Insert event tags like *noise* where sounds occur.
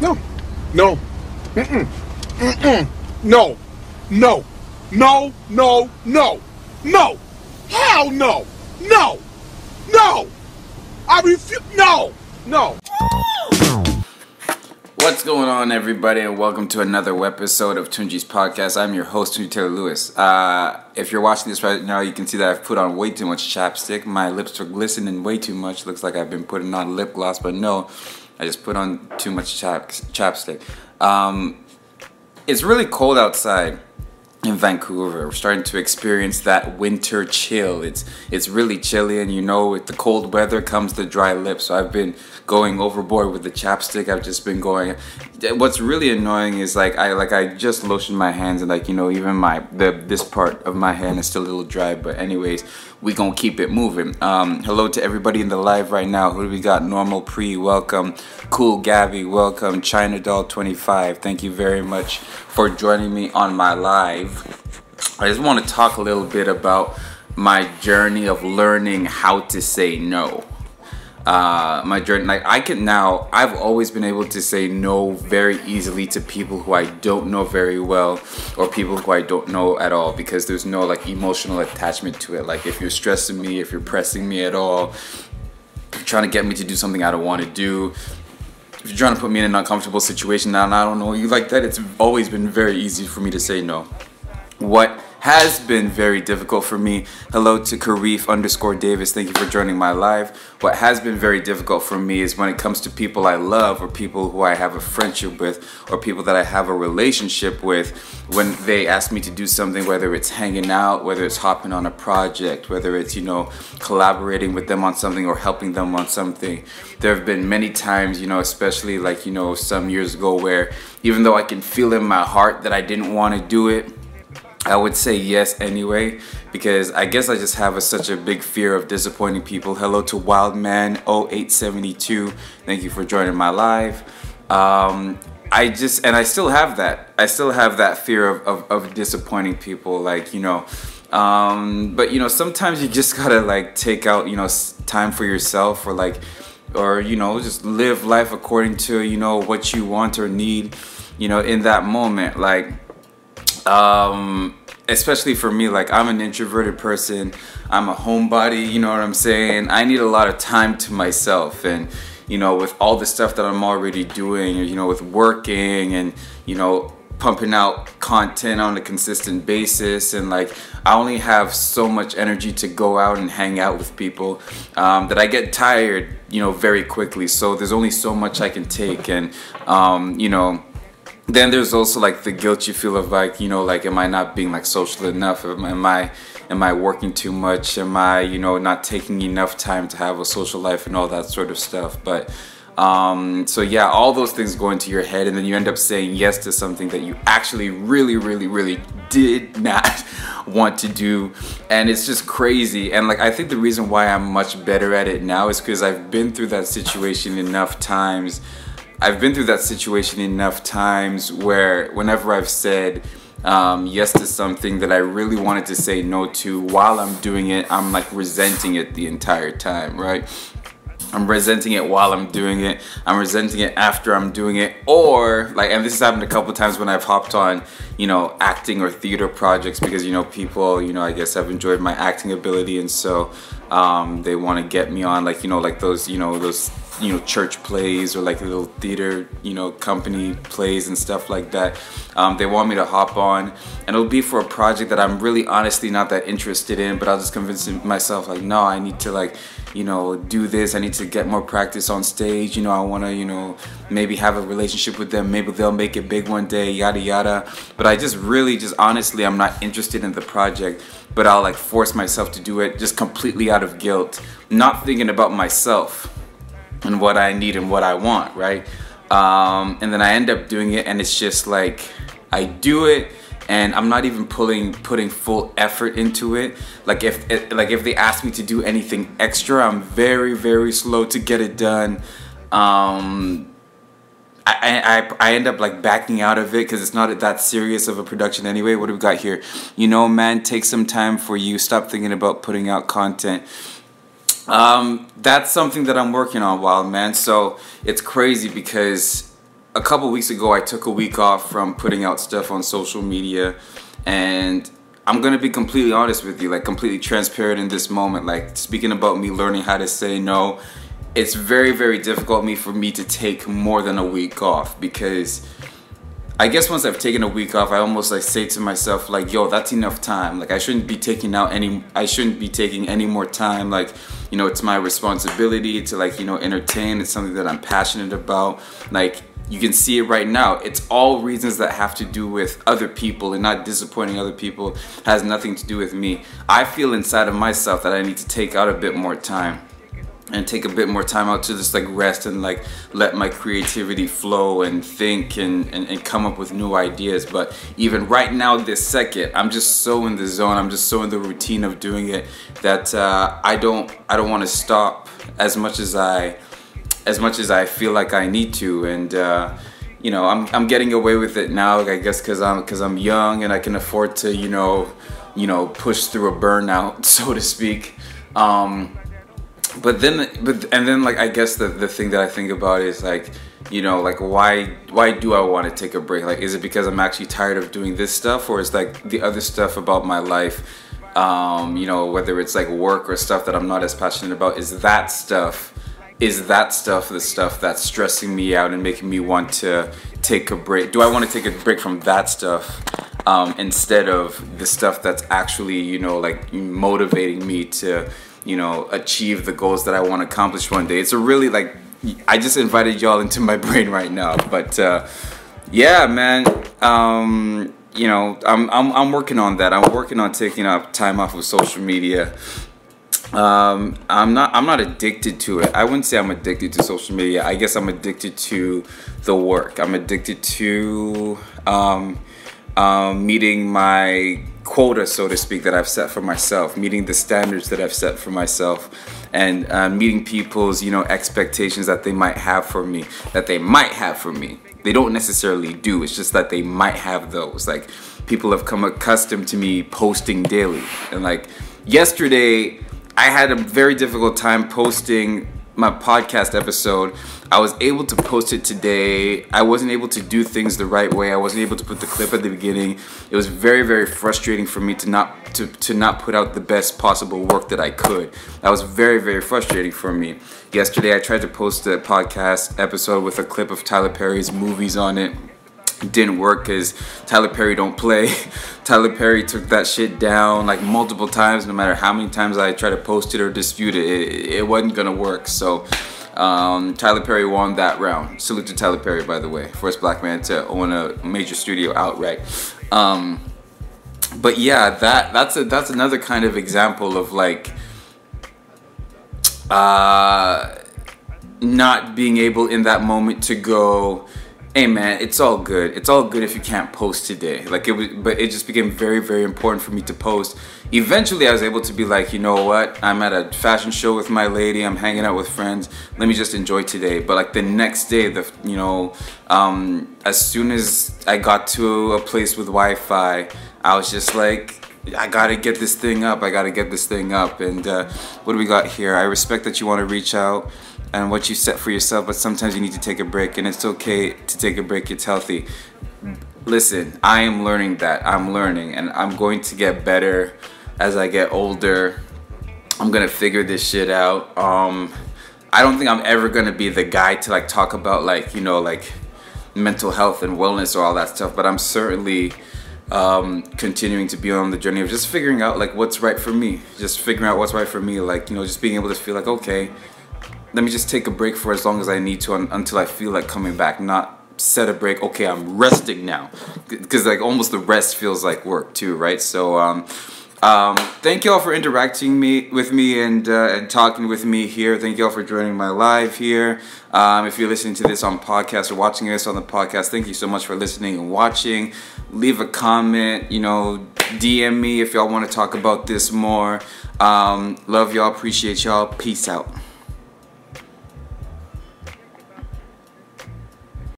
No. No. Mm-mm. Mm-mm. No. No. No. No. No. No. Hell no. No. No. I refuse. No. No. What's going on, everybody, and welcome to another episode of Tunji's podcast. I'm your host, Tunji Taylor Lewis. Uh, if you're watching this right now, you can see that I've put on way too much chapstick. My lips are glistening way too much. Looks like I've been putting on lip gloss, but no, I just put on too much chap- chapstick. Um, it's really cold outside in Vancouver. We're starting to experience that winter chill. It's it's really chilly, and you know, with the cold weather comes the dry lips. So I've been going overboard with the chapstick. I've just been going. What's really annoying is like I like I just lotioned my hands, and like you know, even my the this part of my hand is still a little dry. But anyways, we gonna keep it moving. Um, hello to everybody in the live right now. Who do we got? Normal pre, welcome. Cool Gabby, welcome. China Doll 25, thank you very much for joining me on my live. I just want to talk a little bit about my journey of learning how to say no. Uh, my journey, like I can now, I've always been able to say no very easily to people who I don't know very well or people who I don't know at all because there's no like emotional attachment to it. Like if you're stressing me, if you're pressing me at all, trying to get me to do something I don't want to do, if you're trying to put me in an uncomfortable situation and I don't know you like that, it's always been very easy for me to say no. What has been very difficult for me. Hello to Karif underscore Davis. Thank you for joining my live. What has been very difficult for me is when it comes to people I love or people who I have a friendship with or people that I have a relationship with, when they ask me to do something, whether it's hanging out, whether it's hopping on a project, whether it's, you know, collaborating with them on something or helping them on something. There have been many times, you know, especially like, you know, some years ago where even though I can feel in my heart that I didn't want to do it, I would say yes anyway because I guess I just have a, such a big fear of disappointing people. Hello to Wildman0872. Thank you for joining my live. Um, I just, and I still have that. I still have that fear of, of, of disappointing people. Like, you know, um, but you know, sometimes you just *laughs* gotta like take out, you know, time for yourself or like, or, you know, just live life according to, you know, what you want or need, you know, in that moment. Like, um, especially for me, like I'm an introverted person. I'm a homebody, you know what I'm saying? I need a lot of time to myself and you know, with all the stuff that I'm already doing, you know, with working and, you know, pumping out content on a consistent basis and like I only have so much energy to go out and hang out with people um, that I get tired, you know, very quickly. So there's only so much I can take and um, you know, then there's also like the guilt you feel of like you know like am i not being like social enough? Am i am i working too much? Am i you know not taking enough time to have a social life and all that sort of stuff? But um, so yeah all those things go into your head and then you end up saying yes to something that you actually really really really did *laughs* not want to do. And it's just crazy. And like i think the reason why i'm much better at it now is because i've been through that situation enough times I've been through that situation enough times where whenever I've said um, yes to something that I really wanted to say no to while I'm doing it, I'm like resenting it the entire time, right? I'm resenting it while I'm doing it. I'm resenting it after I'm doing it. Or, like, and this has happened a couple times when I've hopped on, you know, acting or theater projects because, you know, people, you know, I guess have enjoyed my acting ability. And so um, they want to get me on, like, you know, like those, you know, those you know church plays or like little theater you know company plays and stuff like that. Um, they want me to hop on. And it'll be for a project that i'm really honestly not that interested in but i'll just convince myself like no i need to like you know do this. I need to get more practice on stage. You know i want to you know maybe have a relationship with them. Maybe they'll make it big one day yada yada. But i just really just honestly i'm not interested in the project but i'll like force myself to do it just completely out of guilt not thinking about myself and what I need and what I want, right? Um, and then I end up doing it, and it's just like I do it, and I'm not even pulling putting full effort into it. Like if it, like if they ask me to do anything extra, I'm very very slow to get it done. Um, I, I, I end up like backing out of it because it's not that serious of a production anyway. What do we got here? You know, man, take some time for you. Stop thinking about putting out content. Um, that's something that I'm working on, Wild Man. So it's crazy because a couple weeks ago, I took a week off from putting out stuff on social media, and I'm gonna be completely honest with you, like completely transparent in this moment. Like speaking about me learning how to say no, it's very, very difficult me for me to take more than a week off because I guess once I've taken a week off, I almost like say to myself like, "Yo, that's enough time. Like I shouldn't be taking out any. I shouldn't be taking any more time. Like, you know, it's my responsibility to like you know entertain. It's something that I'm passionate about. Like you can see it right now. It's all reasons that have to do with other people and not disappointing other people. Has nothing to do with me. I feel inside of myself that I need to take out a bit more time and take a bit more time out to just like rest and like let my creativity flow and think and, and, and, come up with new ideas. But even right now this second i'm just so in the zone. I'm just so in the routine of doing it that uh, i don't i don't want to stop as much as i as much as i feel like i need to. And uh, you know i'm, I'm getting away with it now i guess because i'm because i'm young and i can afford to you know you know push through a burnout *laughs* so to speak. Um, but then but and then like i guess the the thing that i think about is like you know like why why do i want to take a break? Like is it because i'm actually tired of doing this stuff or is like the other stuff about my life um you know whether it's like work or stuff that i'm not as passionate about is that stuff is that stuff the stuff that's stressing me out and making me want to take a break? Do i want to take a break from that stuff um, instead of the stuff that's actually you know like motivating me to you know, achieve the goals that I want to accomplish one day. It's a really like I just invited y'all into my *laughs* brain right now, but uh, yeah, man. Um, you know, I'm, I'm I'm working on that. I'm working on taking up time off of social media. Um, I'm not I'm not addicted to it. I wouldn't say I'm addicted to social media. I guess I'm addicted to the work. I'm addicted to um, um, meeting my quota, so to speak, that I've set for myself, meeting the standards that I've set for myself, and uh, meeting people's, you know, expectations that they might have for me, that they might have for me. They don't necessarily do. It's just that they might have those. Like people have come accustomed to me posting daily, and like yesterday, I had a very difficult time posting my podcast episode. I was able to post it today. I wasn't able to do things the right way. I wasn't able to put the clip at the beginning. It was very, very frustrating for me to not to, to not put out the best possible work that I could. That was very, very frustrating for me. Yesterday I tried to post a podcast episode with a clip of Tyler Perry's movies on it didn't work because Tyler Perry don't play. *laughs* Tyler Perry took that shit down like multiple times. No matter how many times I try to post it or dispute it, it, it wasn't gonna work. So um, Tyler Perry won that round. Salute to Tyler Perry, by the way, first black man to own a major studio outright. Um, but yeah, that that's a that's another kind of example of like uh, not being able in that moment to go hey man, it's all good. It's all good if you can't post today. Like it was, but it just became very, very important for me to post. Eventually, I was able to be like, you know what? I'm at a fashion show with my lady. I'm hanging out with friends. Let me just enjoy today. But like the next day, the you know, um, as soon as I got to a place with Wi-Fi, I was just like, I gotta get this thing up. I gotta get this thing up. And uh, what do we got here? I respect that you want to reach out and what you set for yourself, but sometimes you need to take a break, and it's okay to take a break. It's healthy. Listen, I am learning that. I'm learning, and I'm going to get better as I get older. I'm gonna figure this shit out. Um, I don't think I'm ever gonna be the guy to like talk about like you know like mental health and wellness or all that stuff, but I'm certainly um, continuing to be on the journey of just figuring out like what's right for me. Just figuring out what's right for me. Like you know, just being able to feel like okay let me just take a break for as long as I need to un- until I feel like coming back. Not set a break. Okay, I'm resting now, because like almost the rest feels like work too, right? So um, um, thank you all for interacting me with me and uh, and talking with me here. Thank you all for joining my live here. Um, if you're listening to this on podcast or watching this on the podcast, thank you so much for listening and watching. Leave a comment. You know, DM me if y'all want to talk about this more. Um, love y'all. Appreciate y'all. Peace out.